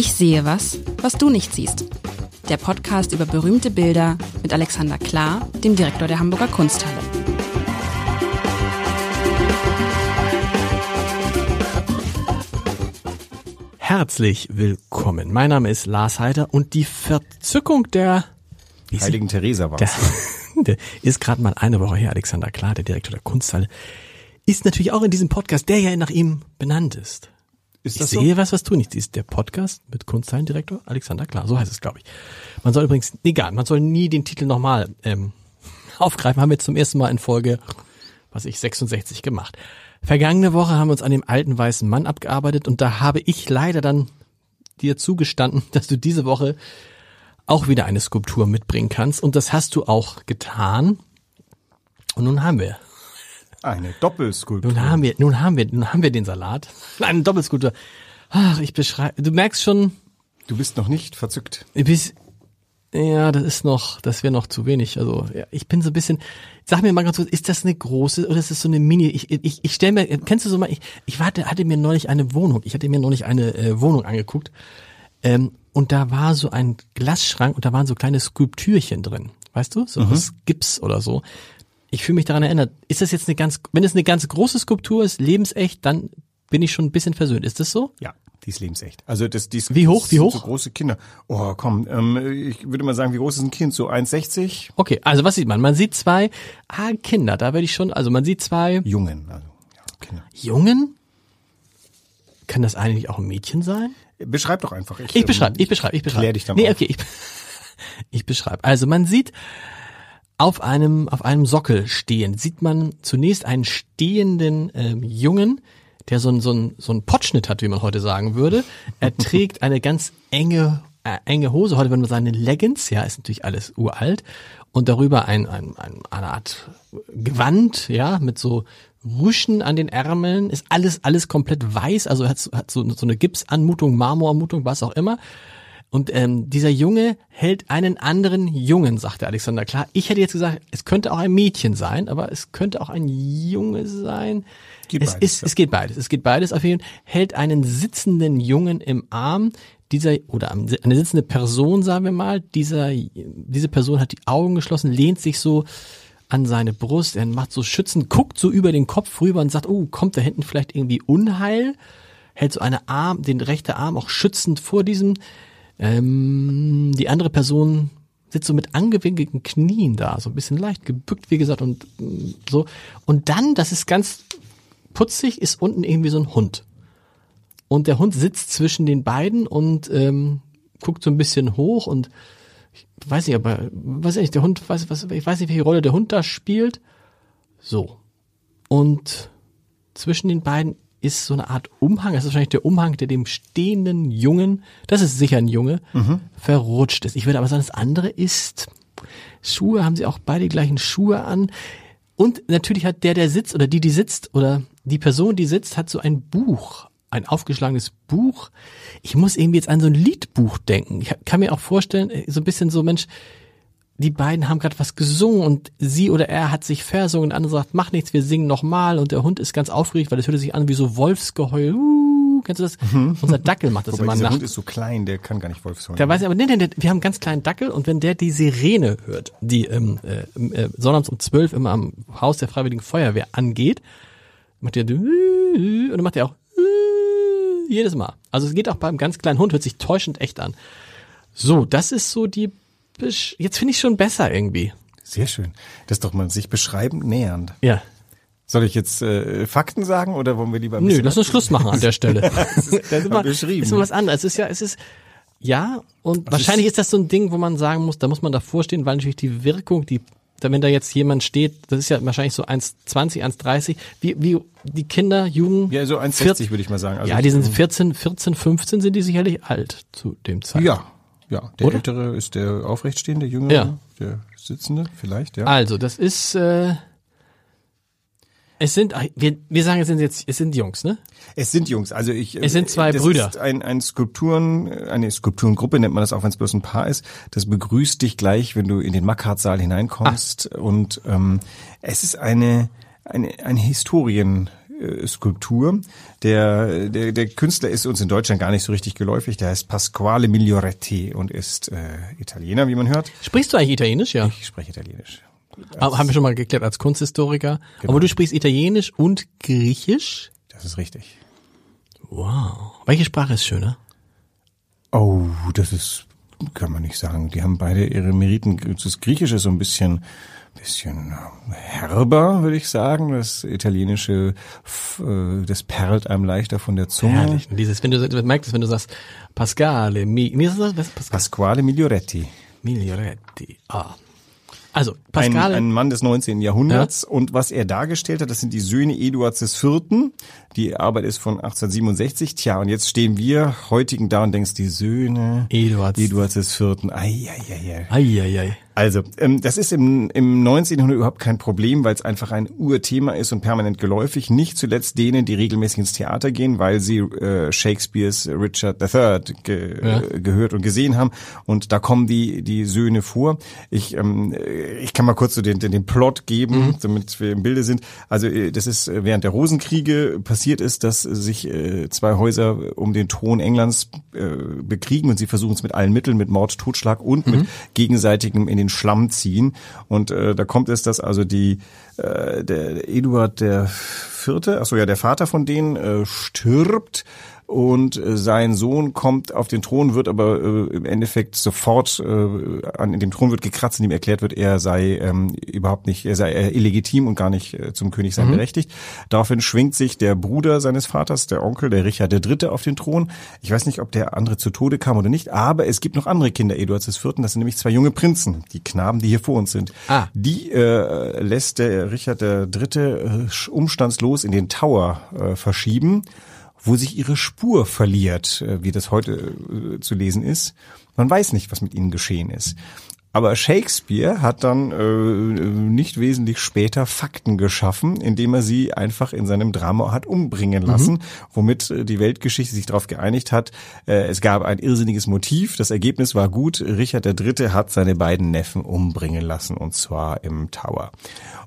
Ich sehe was, was du nicht siehst. Der Podcast über berühmte Bilder mit Alexander Klar, dem Direktor der Hamburger Kunsthalle. Herzlich willkommen. Mein Name ist Lars Heider und die Verzückung der Heiligen Theresa war der, der ist gerade mal eine Woche her. Alexander Klar, der Direktor der Kunsthalle, ist natürlich auch in diesem Podcast, der ja nach ihm benannt ist. Ist Ich das so? sehe was, was du nicht siehst. Der Podcast mit Kunsthallendirektor Alexander Klar. So heißt es, glaube ich. Man soll übrigens, egal, man soll nie den Titel nochmal ähm, aufgreifen. Haben wir zum ersten Mal in Folge, was ich, 66 gemacht. Vergangene Woche haben wir uns an dem alten weißen Mann abgearbeitet und da habe ich leider dann dir zugestanden, dass du diese Woche auch wieder eine Skulptur mitbringen kannst. Und das hast du auch getan. Und nun haben wir Eine Doppelskulptur. nun haben wir, nun haben wir, nun haben wir den Salat. Eine Doppelskulptur. Ach, ich beschreibe, du merkst schon, Du bist noch nicht verzückt. ich bis, ja, das ist noch, das wäre noch zu wenig. Also, ja, ich bin so ein bisschen, sag mir mal ganz kurz, ist das eine große oder ist das so eine Mini? Ich, ich, ich stell mir, kennst du so mal, ich, ich warte, hatte mir neulich eine Wohnung, ich hatte mir neulich eine äh, Wohnung angeguckt, ähm, und da war so ein Glasschrank und da waren so kleine Skulptürchen drin. Weißt du? So aus Gips oder so. Ich fühle mich daran erinnert. Ist das jetzt eine ganz, wenn es eine ganz große Skulptur ist, lebensecht, dann bin ich schon ein bisschen versöhnt. Ist das so? Ja, die ist lebensecht. Also das, die ist, Wie hoch, wie hoch? So große Kinder. Oh, komm, ähm, ich würde mal sagen, wie groß ist ein Kind? So 1,60? Okay, also was sieht man? Man sieht zwei, ah, Kinder, da werde ich schon, also man sieht zwei Jungen, also ja, Kinder. Jungen. Kann das eigentlich auch ein Mädchen sein? Beschreib doch einfach. Ich beschreibe, ich beschreibe, ich beschreibe. Klär dich dann Nee, auf. okay, ich, ich beschreibe. Also man sieht auf einem, auf einem Sockel stehen, sieht man zunächst einen stehenden ähm, Jungen, der so ein, so ein, so ein Potschnitt hat, wie man heute sagen würde. Er trägt eine ganz enge, äh, enge Hose. Heute würde man sagen, eine Leggings. Ja, ist natürlich alles uralt. Und darüber ein, ein, ein, eine Art Gewand, ja, mit so Rüschen an den Ärmeln. Ist alles, alles komplett weiß. Also hat, so- hat so, so eine Gipsanmutung, Marmoranmutung, was auch immer. Und ähm, dieser Junge hält einen anderen Jungen, sagte Alexander Klar. Ich hätte jetzt gesagt, es könnte auch ein Mädchen sein, aber es könnte auch ein Junge sein. Geht es, beides, ist, ja. es geht beides. Es geht beides auf jeden Fall. Hält einen sitzenden Jungen im Arm. Dieser oder eine sitzende Person, sagen wir mal. Dieser, diese Person hat die Augen geschlossen, lehnt sich so an seine Brust. Er macht so Schützen, guckt so über den Kopf rüber und sagt, oh, kommt da hinten vielleicht irgendwie Unheil? Hält so eine Arm, den rechte Arm auch schützend vor diesem. Ähm, die andere Person sitzt so mit angewinkelten Knien da, so ein bisschen leicht gebückt, wie gesagt, und mm, so. Und dann, das ist ganz putzig, ist unten irgendwie so ein Hund. Und der Hund sitzt zwischen den beiden und ähm, guckt so ein bisschen hoch und ich weiß nicht, aber weiß ich nicht, der Hund, weiß, was, ich weiß nicht, welche Rolle der Hund da spielt. So. Und zwischen den beiden ist so eine Art Umhang, das ist wahrscheinlich der Umhang, der dem stehenden Jungen, das ist sicher ein Junge, verrutscht ist. Ich würde aber sagen, das andere ist, Schuhe, haben sie auch beide die gleichen Schuhe an. Und natürlich hat der, der sitzt, oder die, die sitzt, oder die Person, die sitzt, hat so ein Buch, ein aufgeschlagenes Buch. Ich muss irgendwie jetzt an so ein Liedbuch denken. Ich kann mir auch vorstellen, äh, so ein bisschen so, Mensch, die beiden haben gerade was gesungen und sie oder er hat sich versungen und der andere sagt, mach nichts, wir singen nochmal und der Hund ist ganz aufgeregt, weil das hört sich an wie so Wolfsgeheul. Uh, kennst du das? Unser Dackel macht das Wobei immer dieser nachts. Hund ist so klein, der kann gar nicht Wolfshound. Der weiß aber, nee, nee, nee, wir haben einen ganz kleinen Dackel und wenn der die Sirene hört, die ähm, äh, äh, sonnabends um zwölf immer am Haus der Freiwilligen Feuerwehr angeht, macht der und dann macht er auch jedes Mal. Also es geht auch beim ganz kleinen Hund, hört sich täuschend echt an. So, das ist so die, jetzt finde ich schon besser irgendwie. Sehr schön. Das ist doch mal sich beschreiben nähernd. Ja. Soll ich jetzt äh, Fakten sagen oder wollen wir lieber ein Nö, lass uns Schluss machen an der Stelle. das ist immer, beschrieben. ist immer was anderes. Es ist ja, es ist, ja, und wahrscheinlich ist, das so ein Ding, wo man sagen muss, da muss man davor stehen, weil natürlich die Wirkung, die, wenn da jetzt jemand steht, das ist ja wahrscheinlich so 1,20, 1,30, wie, wie die Kinder, Jugend. Ja, so 1,60 würde ich mal sagen. Also ja, die sind 14, 14, 15 sind die sicherlich alt zu dem Zeitpunkt. Ja, ja. Der Oder? ältere ist der aufrechtstehende, jüngere, Ja. der sitzende, vielleicht, ja. Also, das ist, äh, es sind, wir, wir sagen, es sind jetzt, es sind Jungs, ne? Es sind Jungs, also ich. Es sind zwei das Brüder. Ist ein, ein Skulpturen, eine Skulpturengruppe nennt man das auch, wenn es bloß ein Paar ist. Das begrüßt dich gleich, wenn du in den Mackhartsaal hineinkommst. Und ähm, es ist eine, eine, eine Historien, äh, Skulptur. Der, der, der Künstler ist uns in Deutschland gar nicht so richtig geläufig. Der heißt Pasquale Miglioretti und ist äh, Italiener, wie man hört. Sprichst du eigentlich Italienisch? Ja. Ich spreche Italienisch. Aber haben wir schon mal geklärt als Kunsthistoriker. Genau. Aber du sprichst Italienisch und Griechisch? Das ist richtig. Wow. Welche Sprache ist schöner? Oh, das ist, kann man nicht sagen. Die haben beide ihre Meriten. Das Griechische ist so ein bisschen, bisschen äh, herber, würde ich sagen. Das Italienische, äh, das perlt einem leichter von der Zunge. Herrlich. Dieses, wenn du, du merkst es, wenn du sagst, Pascale, mi, wie ist das? Was? Pasquale Miglioretti. Miglioretti. Ah. Also, Ein, Pascale. ein Mann des 19. Jahrhunderts. Und was er dargestellt hat, das sind die Söhne Eduards IV. Die Arbeit ist von 1867. Tja, und jetzt stehen wir heutigen da und denkst, die Söhne Eduards. Eduards IV. Ei, ei, ei, ei. Eieiei. Also, ähm, das ist im, im 19. Jahrhundert überhaupt kein Problem, weil es einfach ein Urthema ist und permanent geläufig. Nicht zuletzt denen, die regelmäßig ins Theater gehen, weil sie äh, Shakespeares Richard III ge Ja. äh, gehört und gesehen haben. Und da kommen die, die Söhne vor. Ich, ähm, äh, ich kann mal kurz so den, den, den Plot geben, damit wir im Bilde sind. Also, äh, das ist äh, während der Rosenkriege passiert ist, dass sich äh, zwei Häuser um den Thron Englands äh, bekriegen und sie versuchen es mit allen Mitteln, mit Mord, Totschlag und mit gegenseitigem in den Schlamm ziehen. Und äh, da kommt es, dass also die äh, der Eduard der Vierte, achso ja, der Vater von denen äh, stirbt und äh, sein Sohn kommt auf den Thron, wird aber äh, im Endeffekt sofort äh, an dem Thron wird gekratzt, in dem erklärt wird, er sei ähm, überhaupt nicht, er sei äh, illegitim und gar nicht äh, zum König sein berechtigt. Daraufhin schwingt sich der Bruder seines Vaters, der Onkel, der Richard III. auf den Thron. Ich weiß nicht, ob der andere zu Tode kam oder nicht, aber es gibt noch andere Kinder Eduards IV. Das sind nämlich zwei junge Prinzen, die Knaben, die hier vor uns sind. Ah. Die äh, lässt der Richard III. Äh, umstandslos in den Tower äh, verschieben wo sich ihre Spur verliert, äh, wie das heute äh, zu lesen ist. Man weiß nicht, was mit ihnen geschehen ist. Aber Shakespeare hat dann äh, nicht wesentlich später Fakten geschaffen, indem er sie einfach in seinem Drama hat umbringen lassen, womit äh, die Weltgeschichte sich darauf geeinigt hat, äh, es gab ein irrsinniges Motiv, das Ergebnis war gut, Richard III. hat seine beiden Neffen umbringen lassen, und zwar im Tower.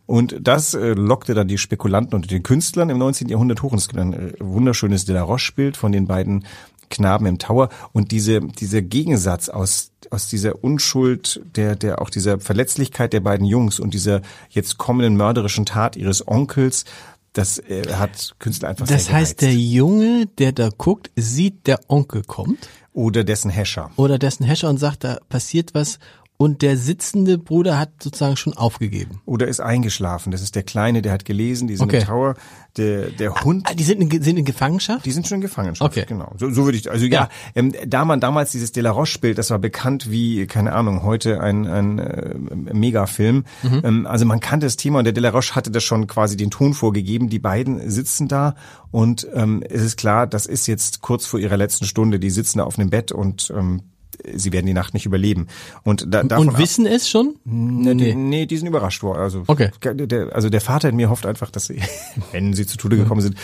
Und das äh, lockte dann die Spekulanten und den Künstlern im 19. Jahrhundert hoch. Und es gibt ein äh, wunderschönes De La Roche-Bild von den beiden Knaben im Tower. Und diese, dieser Gegensatz aus, aus dieser Unschuld, der, der auch dieser Verletzlichkeit der beiden Jungs und dieser jetzt kommenden mörderischen Tat ihres Onkels, das äh, hat Künstler einfach Das heißt, der. Junge, der da guckt, sieht, der Onkel kommt Oder dessen Häscher. oder dessen Häscher und sagt, da passiert was und der sitzende Bruder hat sozusagen schon aufgegeben. Oder ist eingeschlafen. Das ist der Kleine, der hat gelesen, die sind Okay. im Tower. Der, der Hund Ah, die sind in, sind in Gefangenschaft? Die sind schon in Gefangenschaft, Okay. genau. So, so würde ich, also ja, Ja. Ähm, da man damals dieses De La Roche-Bild, das war bekannt wie, keine Ahnung, heute ein, ein äh, Megafilm. Mhm. Ähm, also man kannte das Thema und der De La Roche hatte das schon quasi den Ton vorgegeben. Die beiden sitzen da und ähm, es ist klar, das ist jetzt kurz vor ihrer letzten Stunde. Die sitzen da auf einem Bett und ähm, sie werden die Nacht nicht überleben. Und, da, davon und wissen es schon? Ne, die, nee, die sind überrascht worden. Also, Okay. Der, also der Vater in mir hofft einfach, dass sie, wenn sie zu Tode gekommen sind,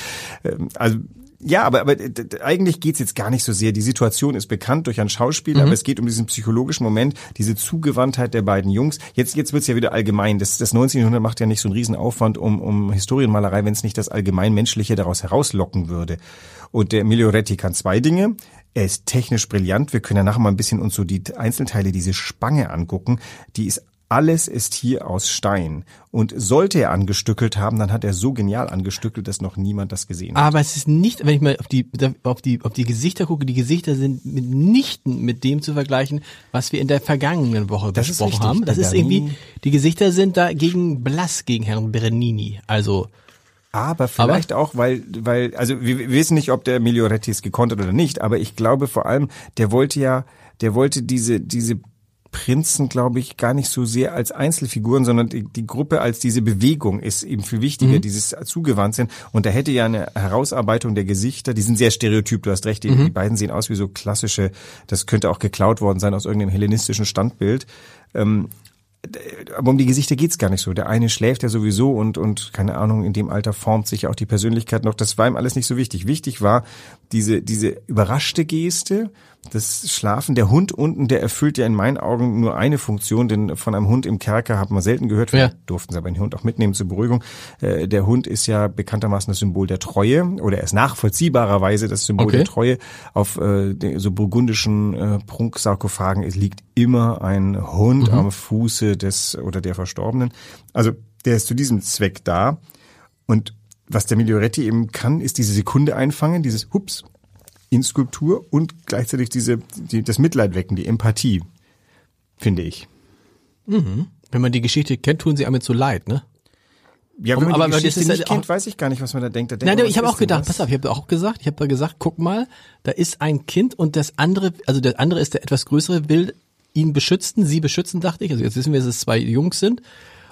ähm, also ja, aber, aber d- eigentlich geht's jetzt gar nicht so sehr. Die Situation ist bekannt durch einen Schauspieler, aber es geht um diesen psychologischen Moment, diese Zugewandtheit der beiden Jungs. Jetzt, jetzt wird's ja wieder allgemein. Das, das 19. Jahrhundert macht ja nicht so einen Riesenaufwand um, um Historienmalerei, wenn es nicht das Allgemeinmenschliche daraus herauslocken würde. Und der Miglioretti kann zwei Dinge. Er ist technisch brillant. Wir können ja nachher mal ein bisschen uns so die Einzelteile, diese Spange angucken. Die ist alles ist hier aus Stein. Und sollte er angestückelt haben, dann hat er so genial angestückelt, dass noch niemand das gesehen hat. Aber es ist nicht, wenn ich mal auf die, auf die, auf die Gesichter gucke, die Gesichter sind mitnichten mit dem zu vergleichen, was wir in der vergangenen Woche Das besprochen richtig. haben. Das ist irgendwie, die Gesichter sind da gegen blass gegen Herrn Bernini. Also, Aber vielleicht auch, weil, weil, also wir, wir wissen nicht, ob der Miglioretti es gekonnt hat oder nicht, aber ich glaube vor allem, der wollte ja, der wollte diese, diese Prinzen, glaube ich, gar nicht so sehr als Einzelfiguren, sondern die, die Gruppe als diese Bewegung ist eben viel wichtiger, dieses Zugewandtsein. Und da hätte ja eine Herausarbeitung der Gesichter, die sind sehr stereotyp, du hast recht, die, die beiden sehen aus wie so klassische, das könnte auch geklaut worden sein aus irgendeinem hellenistischen Standbild. Ähm, aber um die Gesichter geht's gar nicht so. Der eine schläft ja sowieso und, und keine Ahnung, in dem Alter formt sich auch die Persönlichkeit noch. Das war ihm alles nicht so wichtig. Wichtig war, diese, diese überraschte Geste, das Schlafen, der Hund unten, der erfüllt ja in meinen Augen nur eine Funktion, denn von einem Hund im Kerker hat man selten gehört, Ja. durften sie aber den Hund auch mitnehmen zur Beruhigung. Äh, Der Hund ist ja bekanntermaßen das Symbol der Treue oder er ist nachvollziehbarerweise das Symbol Okay. der Treue. Auf äh, den, so burgundischen äh, Prunksarkophagen es liegt immer ein Hund am Fuße des oder der Verstorbenen. Also der ist zu diesem Zweck da. Und was der Miglioretti eben kann, ist diese Sekunde einfangen, dieses Hups in Skulptur und gleichzeitig diese die, das Mitleid wecken, die Empathie, finde ich. Wenn man die Geschichte kennt, tun sie einem so leid, ne? Ja, Aber- wenn man aber die das Geschichte ist nicht halt kennt, weiß ich gar nicht, was man da denkt. Da denkt Nein, man, ich habe auch gedacht, das? pass auf, ich habe auch gesagt, ich habe da gesagt, guck mal, da ist ein Kind und das andere, also der andere ist der etwas größere, will ihn beschützen, sie beschützen, dachte ich. Also jetzt wissen wir, dass es zwei Jungs sind.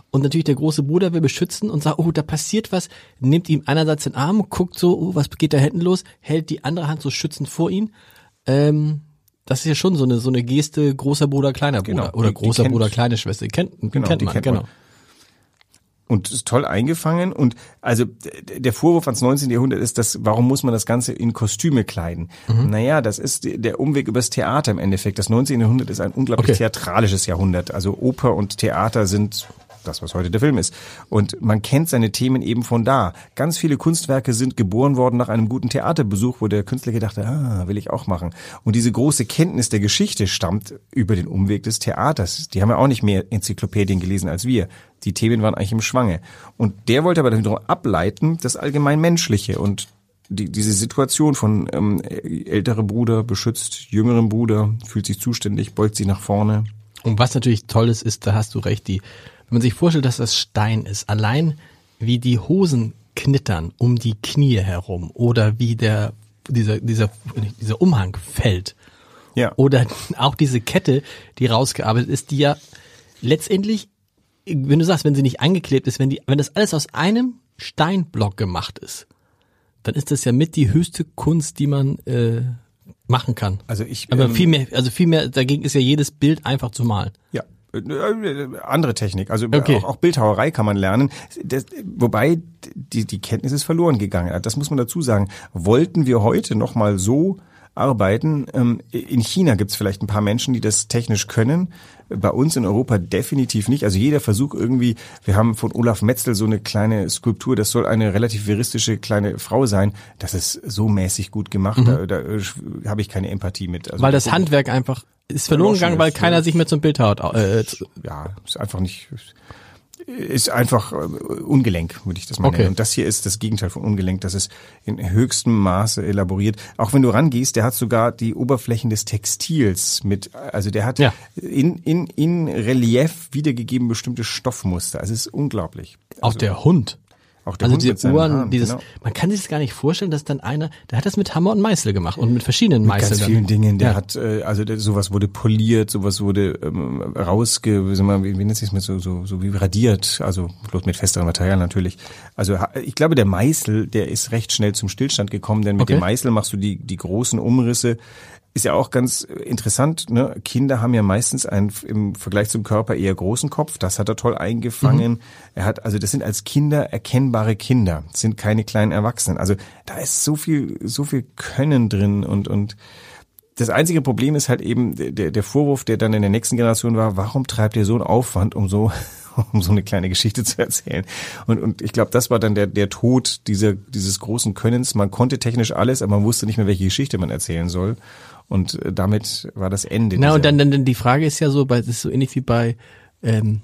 Und natürlich der große Bruder will beschützen und sagt, oh, da passiert was, nimmt ihm einerseits den Arm, guckt so, oh, was geht da hinten los, hält die andere Hand so schützend vor ihn. Ähm, das ist ja schon so eine so eine Geste großer Bruder, kleiner Bruder Genau, oder die- die großer kennt- Bruder, kleine Schwester. Die kennt, die Genau, kennt die man, kennt genau. man. und ist toll eingefangen. Und also der Vorwurf ans 19. Jahrhundert ist, dass warum muss man das Ganze in Kostüme kleiden? Mhm. Naja, das ist die- der Umweg übers Theater im Endeffekt. Das 19. Jahrhundert ist ein unglaublich Okay. theatralisches Jahrhundert. Also Oper und Theater sind das, was heute der Film ist. Und man kennt seine Themen eben von da. Ganz viele Kunstwerke sind geboren worden nach einem guten Theaterbesuch, wo der Künstler gedacht hat, ah, will ich auch machen. Und diese große Kenntnis der Geschichte stammt über den Umweg des Theaters. Die haben ja auch nicht mehr Enzyklopädien gelesen als wir. Die Themen waren eigentlich im Schwange. Und der wollte aber wiederum ableiten, das allgemein Menschliche und die, diese Situation von ähm, älterer Bruder beschützt jüngeren Bruder, fühlt sich zuständig, beugt sich nach vorne. Und was natürlich toll ist, ist, da hast du recht, die, wenn man sich vorstellt, dass das Stein ist, allein wie die Hosen knittern um die Knie herum oder wie der, dieser, dieser, dieser Umhang fällt Ja. oder auch diese Kette, die rausgearbeitet ist, die ja letztendlich, wenn du sagst, wenn sie nicht angeklebt ist, wenn die, wenn das alles aus einem Steinblock gemacht ist, dann ist das ja mit die höchste Kunst, die man äh, machen kann. Also ich, Aber ähm, viel mehr, also viel mehr dagegen ist ja jedes Bild einfach zu malen. Ja. Äh, Andere Technik, also Okay. auch, auch Bildhauerei kann man lernen. Das, wobei die, die Kenntnis ist verloren gegangen. Das muss man dazu sagen. Wollten wir heute noch mal so arbeiten? Ähm, in China gibt es vielleicht ein paar Menschen, die das technisch können. Bei uns in Europa definitiv nicht. Also jeder Versuch irgendwie, wir haben von Olaf Metzel so eine kleine Skulptur, das soll eine relativ veristische kleine Frau sein. Das ist so mäßig gut gemacht, da, da äh, habe ich keine Empathie mit. Also weil das Handwerk einfach ist verloren gegangen, weil keiner sich mehr zum Bildhauer äh, ja, ist einfach nicht, ist einfach äh, ungelenk, würde ich das mal Okay. nennen. Und das hier ist das Gegenteil von ungelenk. Das ist in höchstem Maße elaboriert. Auch wenn du rangehst, der hat sogar die Oberflächen des Textils mit, also der hat Ja. in, in, in Relief wiedergegeben bestimmte Stoffmuster. Also es ist unglaublich. auch Also, der Hund. Auch Also Hund diese mit Ohren, Haaren, dieses, genau. man kann sich das gar nicht vorstellen, dass dann einer, der hat das mit Hammer und Meißel gemacht und mit verschiedenen Mit Meißeln. ganz dann. vielen Dingen. Der ja. hat, äh, also der, sowas wurde poliert, sowas wurde ähm, rausge, wie, wie, nennt sich das so, so, so wie radiert, also bloß mit festerem Material natürlich. Also ich glaube, der Meißel, der ist recht schnell zum Stillstand gekommen, denn mit Okay. dem Meißel machst du die, die großen Umrisse. Ist ja auch ganz interessant, ne? Kinder haben ja meistens einen im Vergleich zum Körper eher großen Kopf. Das hat er toll eingefangen. Er hat, also das sind als Kinder erkennbare Kinder, sind keine kleinen Erwachsenen. Also da ist so viel, so viel Können drin und, und das einzige Problem ist halt eben der, der Vorwurf, der dann in der nächsten Generation war, warum treibt ihr so einen Aufwand, um so, um so eine kleine Geschichte zu erzählen? Und, und ich glaube, das war dann der, der Tod dieser, dieses großen Könnens. Man konnte technisch alles, aber man wusste nicht mehr, welche Geschichte man erzählen soll. Und äh, damit war das Ende. Na, und dann, dann, dann die Frage ist ja so, bei, das ist so ähnlich wie bei, ähm,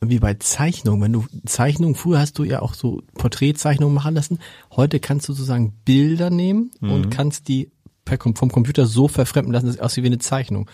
wie bei Zeichnungen. Wenn du Zeichnungen, früher hast du ja auch so Porträtzeichnungen machen lassen. Heute kannst du sozusagen Bilder nehmen Mhm. und kannst die per, vom Computer so verfremden lassen, dass es aussieht wie eine Zeichnung.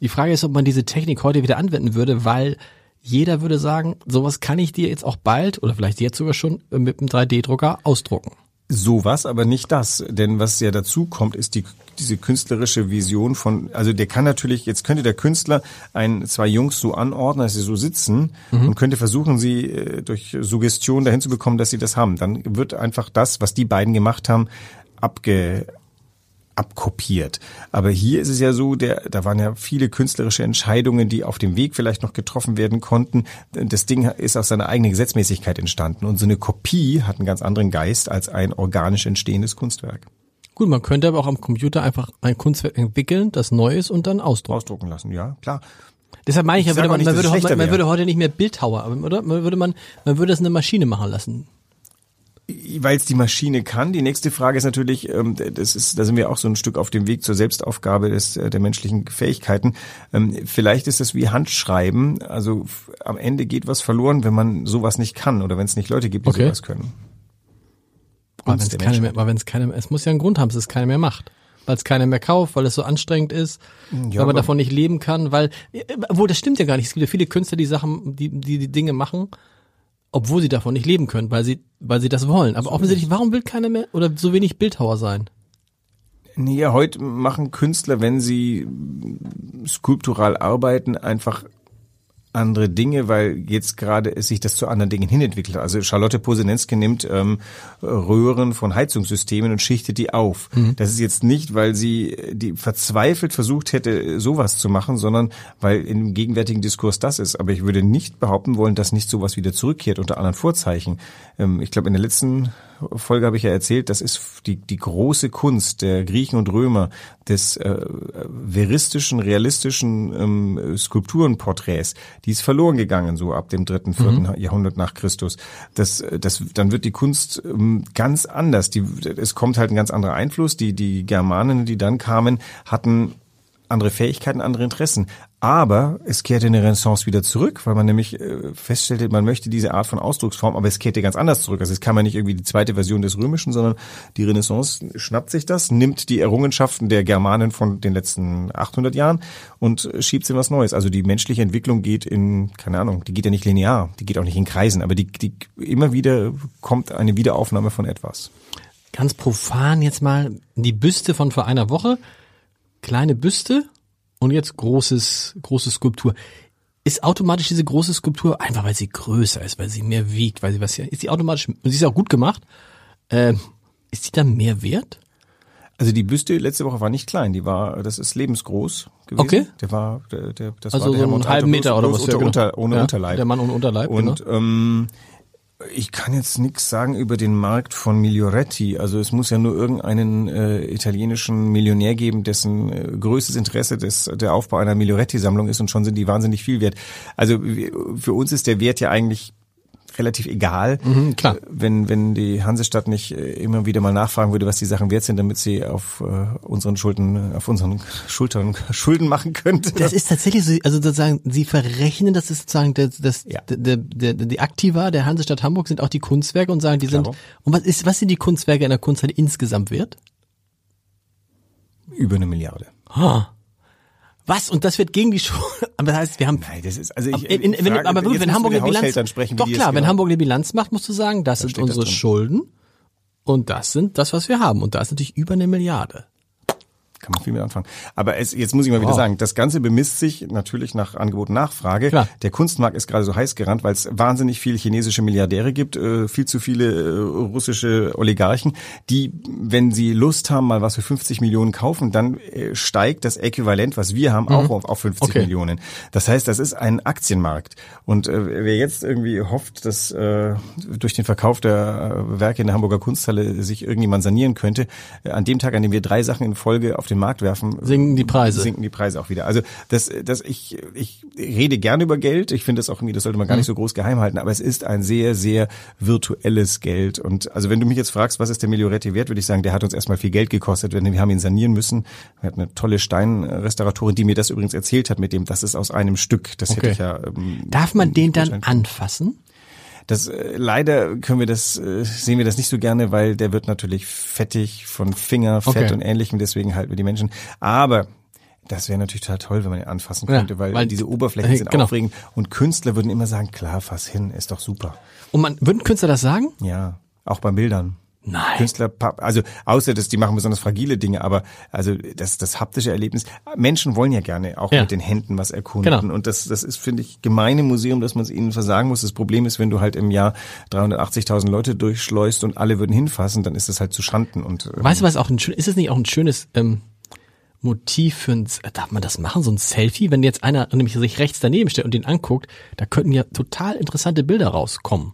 Die Frage ist, ob man diese Technik heute wieder anwenden würde, weil jeder würde sagen, sowas kann ich dir jetzt auch bald oder vielleicht jetzt sogar schon mit einem 3D-Drucker ausdrucken. Sowas, aber nicht das. Denn was ja dazu kommt, ist die, diese künstlerische Vision von, also der kann natürlich, jetzt könnte der Künstler ein, zwei Jungs so anordnen, dass sie so sitzen und könnte versuchen, sie äh, durch Suggestion dahin zu bekommen, dass sie das haben. Dann wird einfach das, was die beiden gemacht haben, abge, abkopiert. Aber hier ist es ja so, der, da waren ja viele künstlerische Entscheidungen, die auf dem Weg vielleicht noch getroffen werden konnten. Das Ding ist aus seiner eigenen Gesetzmäßigkeit entstanden. Und so eine Kopie hat einen ganz anderen Geist als ein organisch entstehendes Kunstwerk. Gut, man könnte aber auch am Computer einfach ein Kunstwerk entwickeln, das neu ist und dann ausdrucken. Ausdrucken lassen, ja, klar. Deshalb meine ich, ja, Ich sag würde man, nicht, man, würde, man, man wäre. würde heute nicht mehr Bildhauer, oder? Man würde man, man würde es eine Maschine machen lassen. Weil es die Maschine kann. Die nächste Frage ist natürlich, ähm, das ist, da sind wir auch so ein Stück auf dem Weg zur Selbstaufgabe des, äh, der menschlichen Fähigkeiten. Ähm, vielleicht ist es wie Handschreiben. Also am Ende geht was verloren, wenn man sowas nicht kann oder wenn es nicht Leute gibt, die Okay. sowas können. Kunst wenn es keine mehr, Menschheit. aber wenn es keine es muss ja einen Grund haben, dass es keiner mehr macht. Weil es keiner mehr kauft, weil es so anstrengend ist, Ja, weil man davon nicht leben kann, weil, obwohl das stimmt ja gar nicht. Es gibt ja viele Künstler, die Sachen, die, die, die Dinge machen, obwohl sie davon nicht leben können, weil sie, weil sie das wollen. Aber offensichtlich, warum will keiner mehr oder so wenig Bildhauer sein? Nee, heute machen Künstler, wenn sie skulptural arbeiten, einfach andere Dinge, weil jetzt gerade sich das zu anderen Dingen hinentwickelt. Also Charlotte Posenenske nimmt ähm, Röhren von Heizungssystemen und schichtet die auf. Das ist jetzt nicht, weil sie die verzweifelt versucht hätte, sowas zu machen, sondern weil im gegenwärtigen Diskurs das ist. Aber ich würde nicht behaupten wollen, dass nicht sowas wieder zurückkehrt unter anderen Vorzeichen. Ähm, ich glaube, in der letzten Folge habe ich ja erzählt, das ist die, die große Kunst der Griechen und Römer, des äh, veristischen, realistischen ähm, Skulpturenporträts, die ist verloren gegangen, so ab dem dritten, vierten Jahrhundert nach Christus. Das, das, dann wird die Kunst ähm, ganz anders. Die, es kommt halt ein ganz anderer Einfluss. Die, die Germanen, die dann kamen, hatten andere Fähigkeiten, andere Interessen. Aber es kehrte eine Renaissance wieder zurück, weil man nämlich äh, feststellte, man möchte diese Art von Ausdrucksform, aber es kehrte ganz anders zurück. Also es kam ja nicht irgendwie die zweite Version des Römischen, sondern die Renaissance schnappt sich das, nimmt die Errungenschaften der Germanen von den letzten 800 Jahren und schiebt sie in was Neues. Also die menschliche Entwicklung geht in, keine Ahnung, die geht ja nicht linear, die geht auch nicht in Kreisen, aber die, die immer wieder kommt eine Wiederaufnahme von etwas. Ganz profan jetzt mal die Büste von vor einer Woche. Kleine Büste und jetzt großes, große Skulptur. Ist automatisch diese große Skulptur, einfach weil sie größer ist, weil sie mehr wiegt, weil sie was, ist sie automatisch, und sie ist auch gut gemacht, äh, ist sie dann mehr wert? Also die Büste letzte Woche war nicht klein, die war, das ist lebensgroß gewesen. Okay. Der war, der, der, das Also war so der einen Hermann halben Meter bloß- oder bloß was? Unter, ja, genau. unter, ohne ja, Unterleib. Der Mann ohne Unterleib, Und genau. ähm, ich kann jetzt nichts sagen über den Markt von Miglioretti. Also es muss ja nur irgendeinen äh, italienischen Millionär geben, dessen äh, größtes Interesse des, der Aufbau einer Miglioretti-Sammlung ist und schon sind die wahnsinnig viel wert. Also für uns ist der Wert ja eigentlich relativ egal. Mhm, klar. Wenn, wenn die Hansestadt nicht äh, immer wieder mal nachfragen würde, was die Sachen wert sind, damit sie auf äh, unseren Schulden, auf unseren Schultern Schulden machen könnte. Das ist tatsächlich so, also sozusagen, Sie verrechnen, das ist sozusagen das, das, Ja. der, der, der, die Aktiva der Hansestadt Hamburg sind auch die Kunstwerke und sagen, die sind, Klaro. und was ist, was sind die Kunstwerke in der Kunsthalle insgesamt wert? über eine Milliarde. Ah. Was? Und das wird gegen die Schule. Aber das heißt, wir haben. Nein, das ist also ich. in, in, wenn, frage- aber wenn Hamburg eine Bilanz. Sprechen, doch klar, wenn genau- Hamburg eine Bilanz macht, musst du sagen, das sind steht das unsere drin. Schulden und das sind das, was wir haben. Und da ist natürlich über eine Milliarde. Kann man viel mit anfangen. Aber es, jetzt muss ich mal wieder Wow. sagen, das Ganze bemisst sich natürlich nach Angebot und Nachfrage. Klar. Der Kunstmarkt ist gerade so heiß gerannt, weil es wahnsinnig viel chinesische Milliardäre gibt, äh, viel zu viele äh, russische Oligarchen, die, wenn sie Lust haben, mal was für 50 Millionen kaufen, dann äh, steigt das Äquivalent, was wir haben, auch auf, auf 50 Mhm. Okay. Millionen. Das heißt, das ist ein Aktienmarkt. Und äh, wer jetzt irgendwie hofft, dass äh, durch den Verkauf der Werke in der Hamburger Kunsthalle sich irgendjemand sanieren könnte, an dem Tag, an dem wir drei Sachen in Folge auf den Markt werfen, Sinken die Preise. sinken die Preise auch wieder. Also das, das ich, ich rede gerne über Geld. Ich finde das auch irgendwie, das sollte man gar Mhm. nicht so groß geheim halten. Aber es ist ein sehr, sehr virtuelles Geld. Und also wenn du mich jetzt fragst, was ist der Miglioretti wert, würde ich sagen, der hat uns erstmal viel Geld gekostet. Wir haben ihn sanieren müssen. Wir hatten eine tolle Steinrestauratorin, die mir das übrigens erzählt hat mit dem, das ist aus einem Stück. Das hätte Okay. ich ja. Ähm, Darf man den dann anfassen? Das äh, leider können wir das äh, sehen wir das nicht so gerne, weil der wird natürlich fettig von Fingerfett Okay. und ähnlichem, deswegen halten wir die Menschen. Aber das wäre natürlich total toll, wenn man ihn anfassen Ja, könnte, weil, weil- diese Oberflächen äh, sind genau. aufregend und Künstler würden immer sagen, klar, fass hin, ist doch super. Und man, würden Künstler das sagen? Ja, auch bei Bildern. Nein. Künstler, also außer dass die machen besonders fragile Dinge, aber also das das haptische Erlebnis. Menschen wollen ja gerne auch Ja. mit den Händen was erkunden Genau. und das das ist finde ich gemeine Museum, dass man es ihnen versagen muss. Das Problem ist, wenn du halt im Jahr 380.000 Leute durchschleust und alle würden hinfassen, dann ist das halt zu Schanden und ähm, Weißt du, was auch ein schön, ist es nicht auch ein schönes ähm, Motiv für ein, darf man das machen, so ein Selfie? Wenn jetzt einer nämlich sich rechts daneben stellt und den anguckt, da könnten ja total interessante Bilder rauskommen.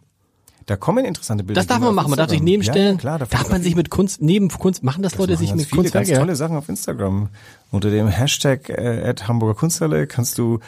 Da kommen interessante Bilder. Das darf man machen. Man darf sich nebenstellen. Ja, klar, darf man sich mit Kunst, neben Kunst, machen das, Leute machen sich mit viele Kunst? ganz ja? tolle Sachen auf Instagram. Unter dem Hashtag äh, at Hamburger Kunsthalle kannst du,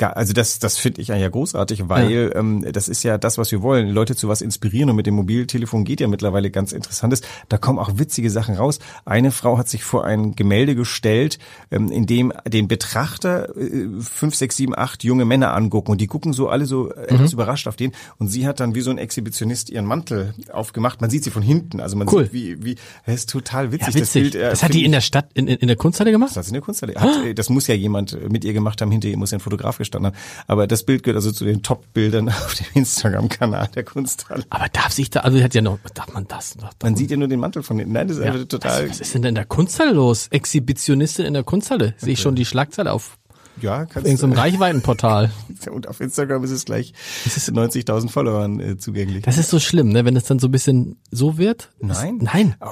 also das, das finde ich eigentlich ja großartig, weil ähm, das ist ja das, was wir wollen, Leute zu was inspirieren und mit dem Mobiltelefon geht ja mittlerweile ganz interessantes. Da kommen auch witzige Sachen raus. Eine Frau hat sich vor ein Gemälde gestellt, ähm, in dem den Betrachter äh, fünf, sechs, sieben, acht junge Männer angucken und die gucken so alle so äh, etwas überrascht auf den und sie hat dann wie so ein Exhibitionist ihren Mantel aufgemacht. Man sieht sie von hinten, also man Cool. sieht wie, wie, das ist total witzig. Ja, witzig. Das, Bild, äh, das hat die in der Stadt, in, in, in der Kunsthalle gemacht? Sie in der Kunsthalle. Hat, äh, Das muss ja jemand äh, mit ihr gemacht haben, hinter ihr muss ja ein Fotograf gestanden haben. Aber das Bild gehört also zu den Top-Bildern auf dem Instagram-Kanal der Kunsthalle. Aber darf sich da, also hat ja noch, darf man das noch? Man sieht ja nur den Mantel von hinten. Nein, das ist einfach total. Was, was ist denn da in der Kunsthalle los? Exhibitionistin in der Kunsthalle. Sehe ich schon die Schlagzeile auf ja, kannst irgendeinem Reichweitenportal. Und auf Instagram ist es gleich 90.000 Followern äh, zugänglich. Das ist so schlimm, ne, wenn es dann so ein bisschen so wird. Nein. Das, nein. Oh,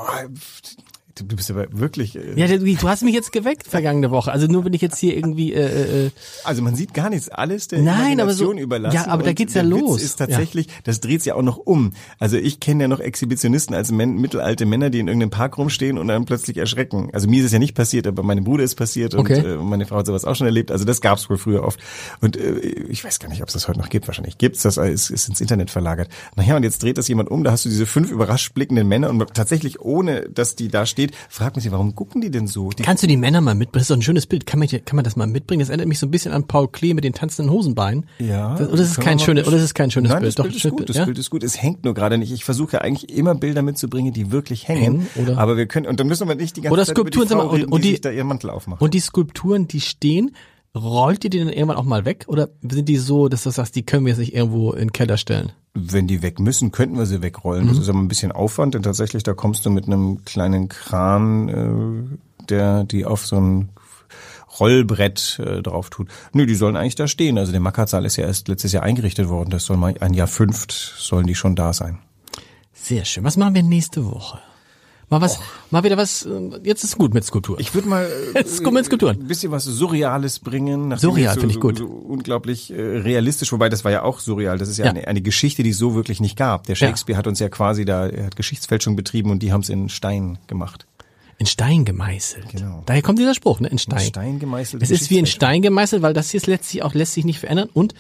du bist aber wirklich. Äh, Ja, du du hast mich jetzt geweckt vergangene Woche. Also nur wenn ich jetzt hier irgendwie äh, äh, Also man sieht gar nichts, alles der Nein, aber so- überlassen. ja, aber da Und geht's ja der Witz los. ist tatsächlich, das dreht sich ja auch noch um. Also ich kenne ja noch Exhibitionisten als men mittelalte Männer, die in irgendeinem Park rumstehen und dann plötzlich erschrecken. Also mir ist es ja nicht passiert, aber meinem Bruder ist passiert und Okay. äh, meine Frau hat sowas auch schon erlebt. Also das gab's wohl früher oft. Und äh, ich weiß gar nicht, ob es das heute noch gibt. Wahrscheinlich gibt's das, es ist ins Internet verlagert. Naja, und jetzt dreht das jemand um, da hast du diese fünf überrascht blickenden Männer und tatsächlich ohne, dass die da steht, fragt man sich, warum gucken die denn so? Die Kannst du die Männer mal mitbringen? Das ist doch ein schönes Bild. Kann man, kann man das mal mitbringen? Das erinnert mich so ein bisschen an Paul Klee mit den tanzenden Hosenbeinen. Ja. Das, oder ist es kein schönes, oder ist es kein schönes Nein, Bild? Das Doch, Bild ist schönes gut, das ja? Bild ist gut. Es hängt nur gerade nicht. Ich versuche ja eigentlich immer Bilder mitzubringen, die wirklich hängen. Hängen, oder? Aber wir können, und dann müssen wir nicht die ganze Oder Zeit über die Skulpturen, Frau mal, und- reden, und die, die- sich da ihren Mantel aufmacht. Und die Skulpturen, die stehen, rollt ihr die dann irgendwann auch mal weg? Oder sind die so, dass du sagst, die können wir jetzt nicht irgendwo in den Keller stellen? Wenn die weg müssen, könnten wir sie wegrollen. Mhm. Das ist aber ein bisschen Aufwand, denn tatsächlich, da kommst du mit einem kleinen Kran, äh, der die auf so ein Rollbrett äh, drauf tut. Nö, die sollen eigentlich da stehen. Also der Mackerzahl ist ja erst letztes Jahr eingerichtet worden. Das soll mal ein Jahr fünft, sollen die schon da sein. Sehr schön. Was machen wir nächste Woche? Mal was, mal wieder was, äh, jetzt ist gut mit Skulptur. Ich würde mal äh, Jetzt kommen wir ins Skulpturen. ein bisschen was Surreales bringen. Surreal so, finde ich gut. So unglaublich äh, realistisch, wobei das war ja auch surreal. Das ist ja, Ja. Eine, eine Geschichte, die es so wirklich nicht gab. Der Shakespeare hat uns ja quasi da, er hat Geschichtsfälschung betrieben und die haben es in Stein gemacht. In Stein gemeißelt. Genau. Daher kommt dieser Spruch, ne? In Stein. In Stein gemeißelt. Es ist wie in Stein gemeißelt, weil das hier ist letztlich auch lässt sich nicht verändern und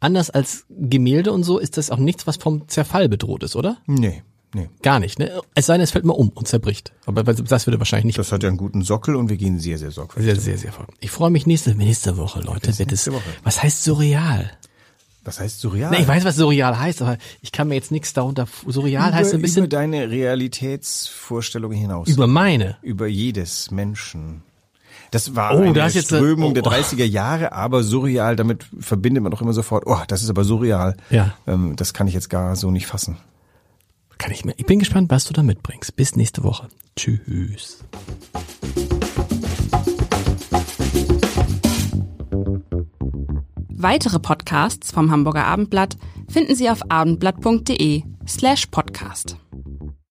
anders als Gemälde und so ist das auch nichts, was vom Zerfall bedroht ist, oder? Nee, nee. Gar nicht, ne? Es sei denn, es fällt mal um und zerbricht. Aber das würde wahrscheinlich nicht. Das hat ja einen guten Sockel und wir gehen sehr, sehr sorgfältig. Sehr, sehr, sehr voll. Ich freue mich nächste, nächste Woche, Leute. Es, nächste Woche. was heißt surreal? Was heißt surreal? Na, ich weiß, was surreal heißt, aber ich kann mir jetzt nichts darunter. Surreal über, heißt ein bisschen über deine Realitätsvorstellung hinaus. über meine. über jedes Menschen. Das war Oh, eine da ist jetzt eine- Strömung der oh. 30er Jahre, aber surreal, damit verbindet man doch immer sofort, oh, das ist aber surreal. Ja. Ähm, das kann ich jetzt gar so nicht fassen. Kann ich mir. Ich bin gespannt, was du da mitbringst. Bis nächste Woche. Tschüss. Weitere Podcasts vom Hamburger Abendblatt finden Sie auf abendblatt.de slash podcast.